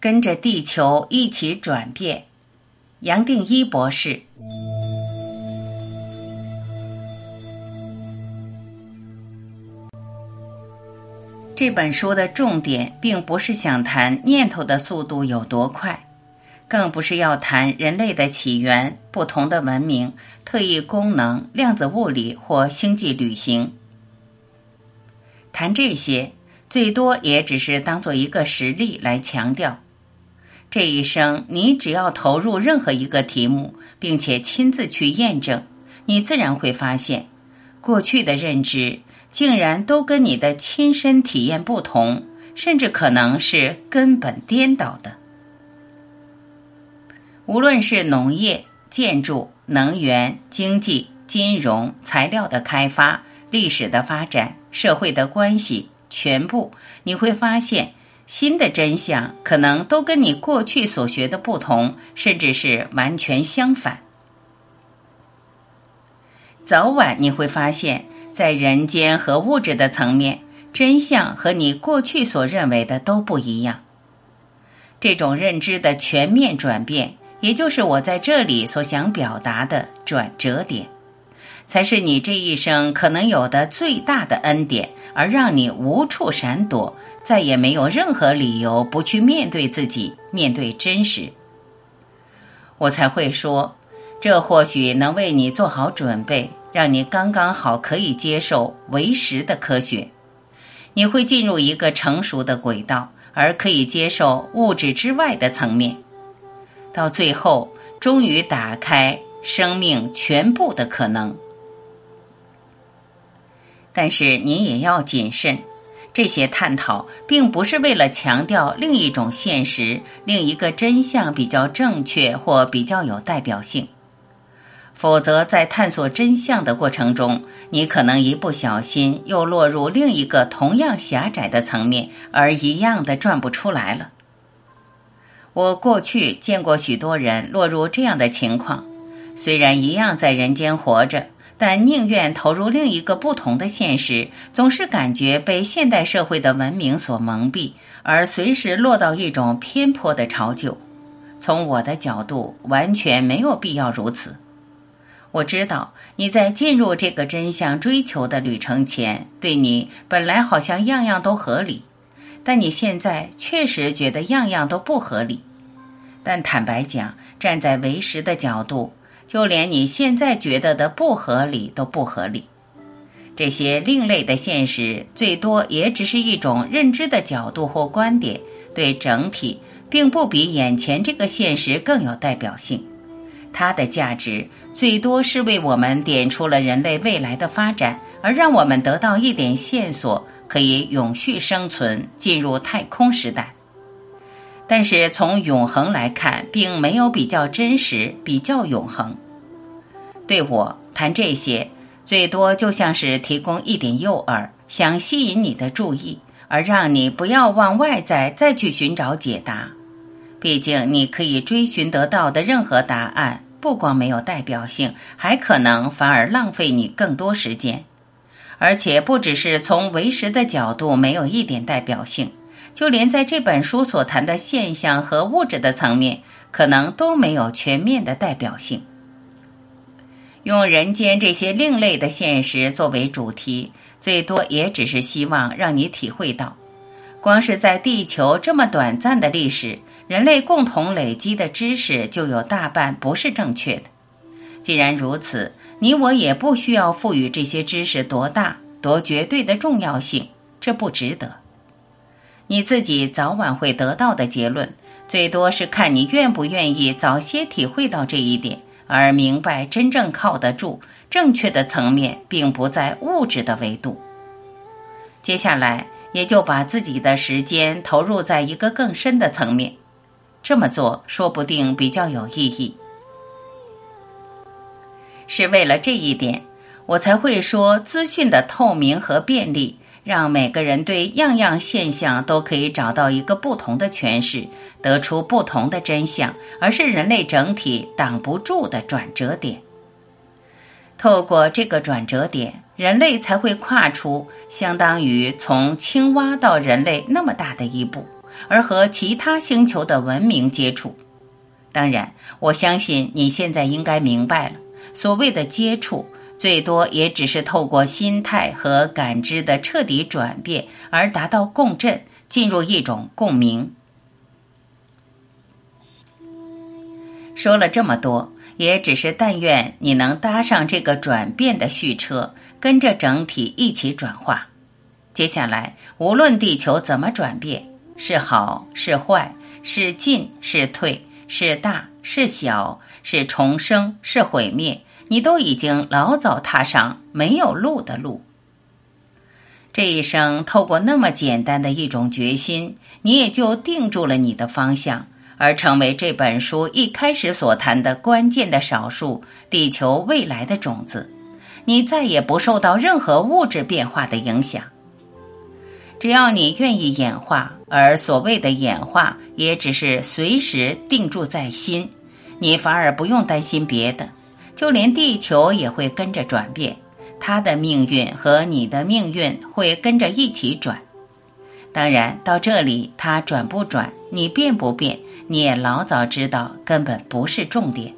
跟着地球一起转变，杨定一博士。这本书的重点并不是想谈念头的速度有多快，更不是要谈人类的起源、不同的文明、特异功能、量子物理或星际旅行。谈这些，最多也只是当做一个实例来强调。这一生，你只要投入任何一个题目，并且亲自去验证，你自然会发现，过去的认知竟然都跟你的亲身体验不同，甚至可能是根本颠倒的。无论是农业、建筑、能源、经济、金融、材料的开发、历史的发展、社会的关系，全部你会发现。新的真相可能都跟你过去所学的不同，甚至是完全相反。早晚你会发现，在人间和物质的层面，真相和你过去所认为的都不一样。这种认知的全面转变，也就是我在这里所想表达的转折点，才是你这一生可能有的最大的恩典，而让你无处闪躲。再也没有任何理由不去面对自己，面对真实。我才会说，这或许能为你做好准备，让你刚刚好可以接受为实的科学。你会进入一个成熟的轨道，而可以接受物质之外的层面。到最后，终于打开生命全部的可能。但是你也要谨慎。这些探讨并不是为了强调另一种现实、另一个真相比较正确或比较有代表性，否则在探索真相的过程中，你可能一不小心又落入另一个同样狭窄的层面，而一样的转不出来了。我过去见过许多人落入这样的情况，虽然一样在人间活着。但宁愿投入另一个不同的现实，总是感觉被现代社会的文明所蒙蔽，而随时落到一种偏颇的潮臼。从我的角度，完全没有必要如此。我知道你在进入这个真相追求的旅程前，对你本来好像样样都合理，但你现在确实觉得样样都不合理。但坦白讲，站在为实的角度。就连你现在觉得的不合理都不合理，这些另类的现实最多也只是一种认知的角度或观点，对整体并不比眼前这个现实更有代表性。它的价值最多是为我们点出了人类未来的发展，而让我们得到一点线索，可以永续生存，进入太空时代。但是从永恒来看，并没有比较真实、比较永恒。对我谈这些，最多就像是提供一点诱饵，想吸引你的注意，而让你不要往外在再去寻找解答。毕竟，你可以追寻得到的任何答案，不光没有代表性，还可能反而浪费你更多时间。而且，不只是从为实的角度，没有一点代表性。就连在这本书所谈的现象和物质的层面，可能都没有全面的代表性。用人间这些另类的现实作为主题，最多也只是希望让你体会到，光是在地球这么短暂的历史，人类共同累积的知识就有大半不是正确的。既然如此，你我也不需要赋予这些知识多大、多绝对的重要性，这不值得。你自己早晚会得到的结论，最多是看你愿不愿意早些体会到这一点，而明白真正靠得住、正确的层面，并不在物质的维度。接下来，也就把自己的时间投入在一个更深的层面，这么做说不定比较有意义。是为了这一点，我才会说资讯的透明和便利。让每个人对样样现象都可以找到一个不同的诠释，得出不同的真相，而是人类整体挡不住的转折点。透过这个转折点，人类才会跨出相当于从青蛙到人类那么大的一步，而和其他星球的文明接触。当然，我相信你现在应该明白了，所谓的接触，最多也只是透过心态和感知的彻底转变而达到共振，进入一种共鸣。说了这么多，也只是但愿你能搭上这个转变的序车，跟着整体一起转化。接下来，无论地球怎么转变，是好是坏，是进是退。是大是小，是重生是毁灭，你都已经老早踏上没有路的路。这一生透过那么简单的一种决心，你也就定住了你的方向，而成为这本书一开始所谈的关键的少数地球未来的种子。你再也不受到任何物质变化的影响。只要你愿意演化，而所谓的演化也只是随时定住在心，你反而不用担心别的。就连地球也会跟着转变，它的命运和你的命运会跟着一起转。当然，到这里它转不转，你变不变，你也老早知道，根本不是重点。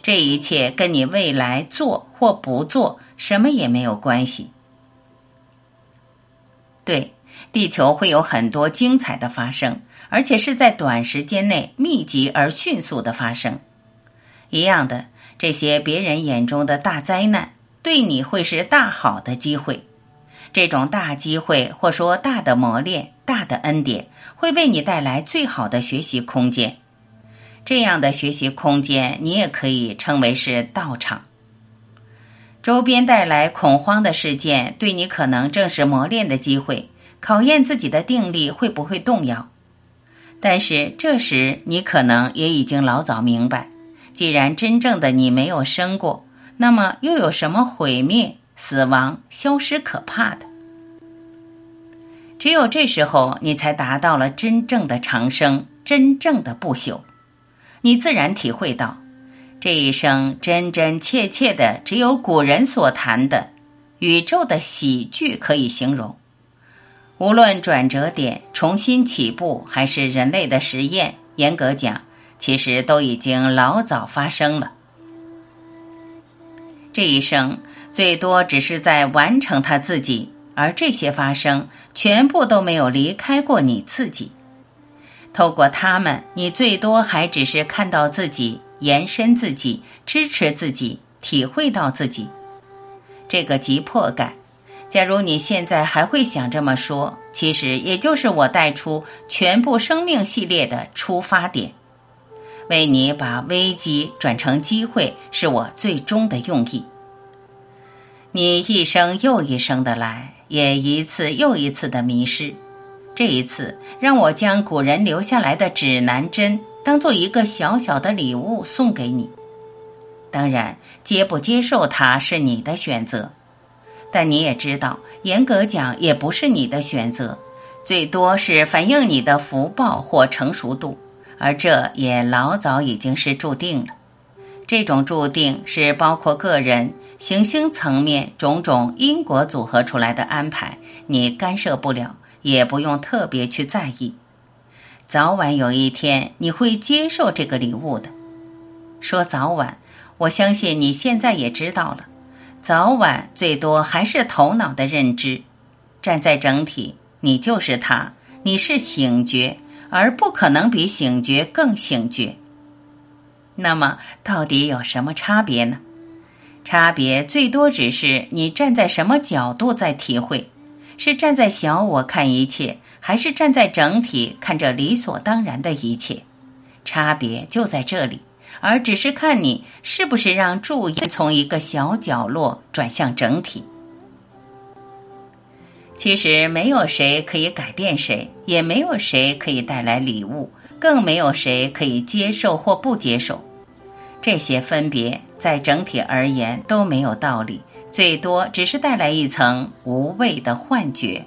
这一切跟你未来做或不做什么也没有关系。对。地球会有很多精彩的发生，而且是在短时间内密集而迅速的发生。一样的，这些别人眼中的大灾难，对你会是大好的机会。这种大机会，或说大的磨练、大的恩典，会为你带来最好的学习空间。这样的学习空间，你也可以称为是道场。周边带来恐慌的事件，对你可能正是磨练的机会。考验自己的定力会不会动摇？但是这时你可能也已经老早明白，既然真正的你没有生过，那么又有什么毁灭、死亡、消失可怕的？只有这时候，你才达到了真正的长生，真正的不朽。你自然体会到，这一生真真切切的，只有古人所谈的宇宙的喜剧可以形容。无论转折点、重新起步，还是人类的实验，严格讲，其实都已经老早发生了。这一生最多只是在完成他自己，而这些发生全部都没有离开过你自己。透过他们，你最多还只是看到自己、延伸自己、支持自己、体会到自己这个急迫感。假如你现在还会想这么说，其实也就是我带出全部生命系列的出发点，为你把危机转成机会，是我最终的用意。你一生又一生的来，也一次又一次的迷失。这一次，让我将古人留下来的指南针当做一个小小的礼物送给你。当然，接不接受它是你的选择。但你也知道，严格讲也不是你的选择，最多是反映你的福报或成熟度，而这也老早已经是注定了。这种注定是包括个人、行星层面种种因果组合出来的安排，你干涉不了，也不用特别去在意。早晚有一天你会接受这个礼物的。说早晚，我相信你现在也知道了。早晚最多还是头脑的认知，站在整体，你就是他，你是醒觉，而不可能比醒觉更醒觉。那么，到底有什么差别呢？差别最多只是你站在什么角度在体会，是站在小我看一切，还是站在整体看着理所当然的一切？差别就在这里。而只是看你是不是让注意从一个小角落转向整体。其实没有谁可以改变谁，也没有谁可以带来礼物，更没有谁可以接受或不接受。这些分别在整体而言都没有道理，最多只是带来一层无谓的幻觉。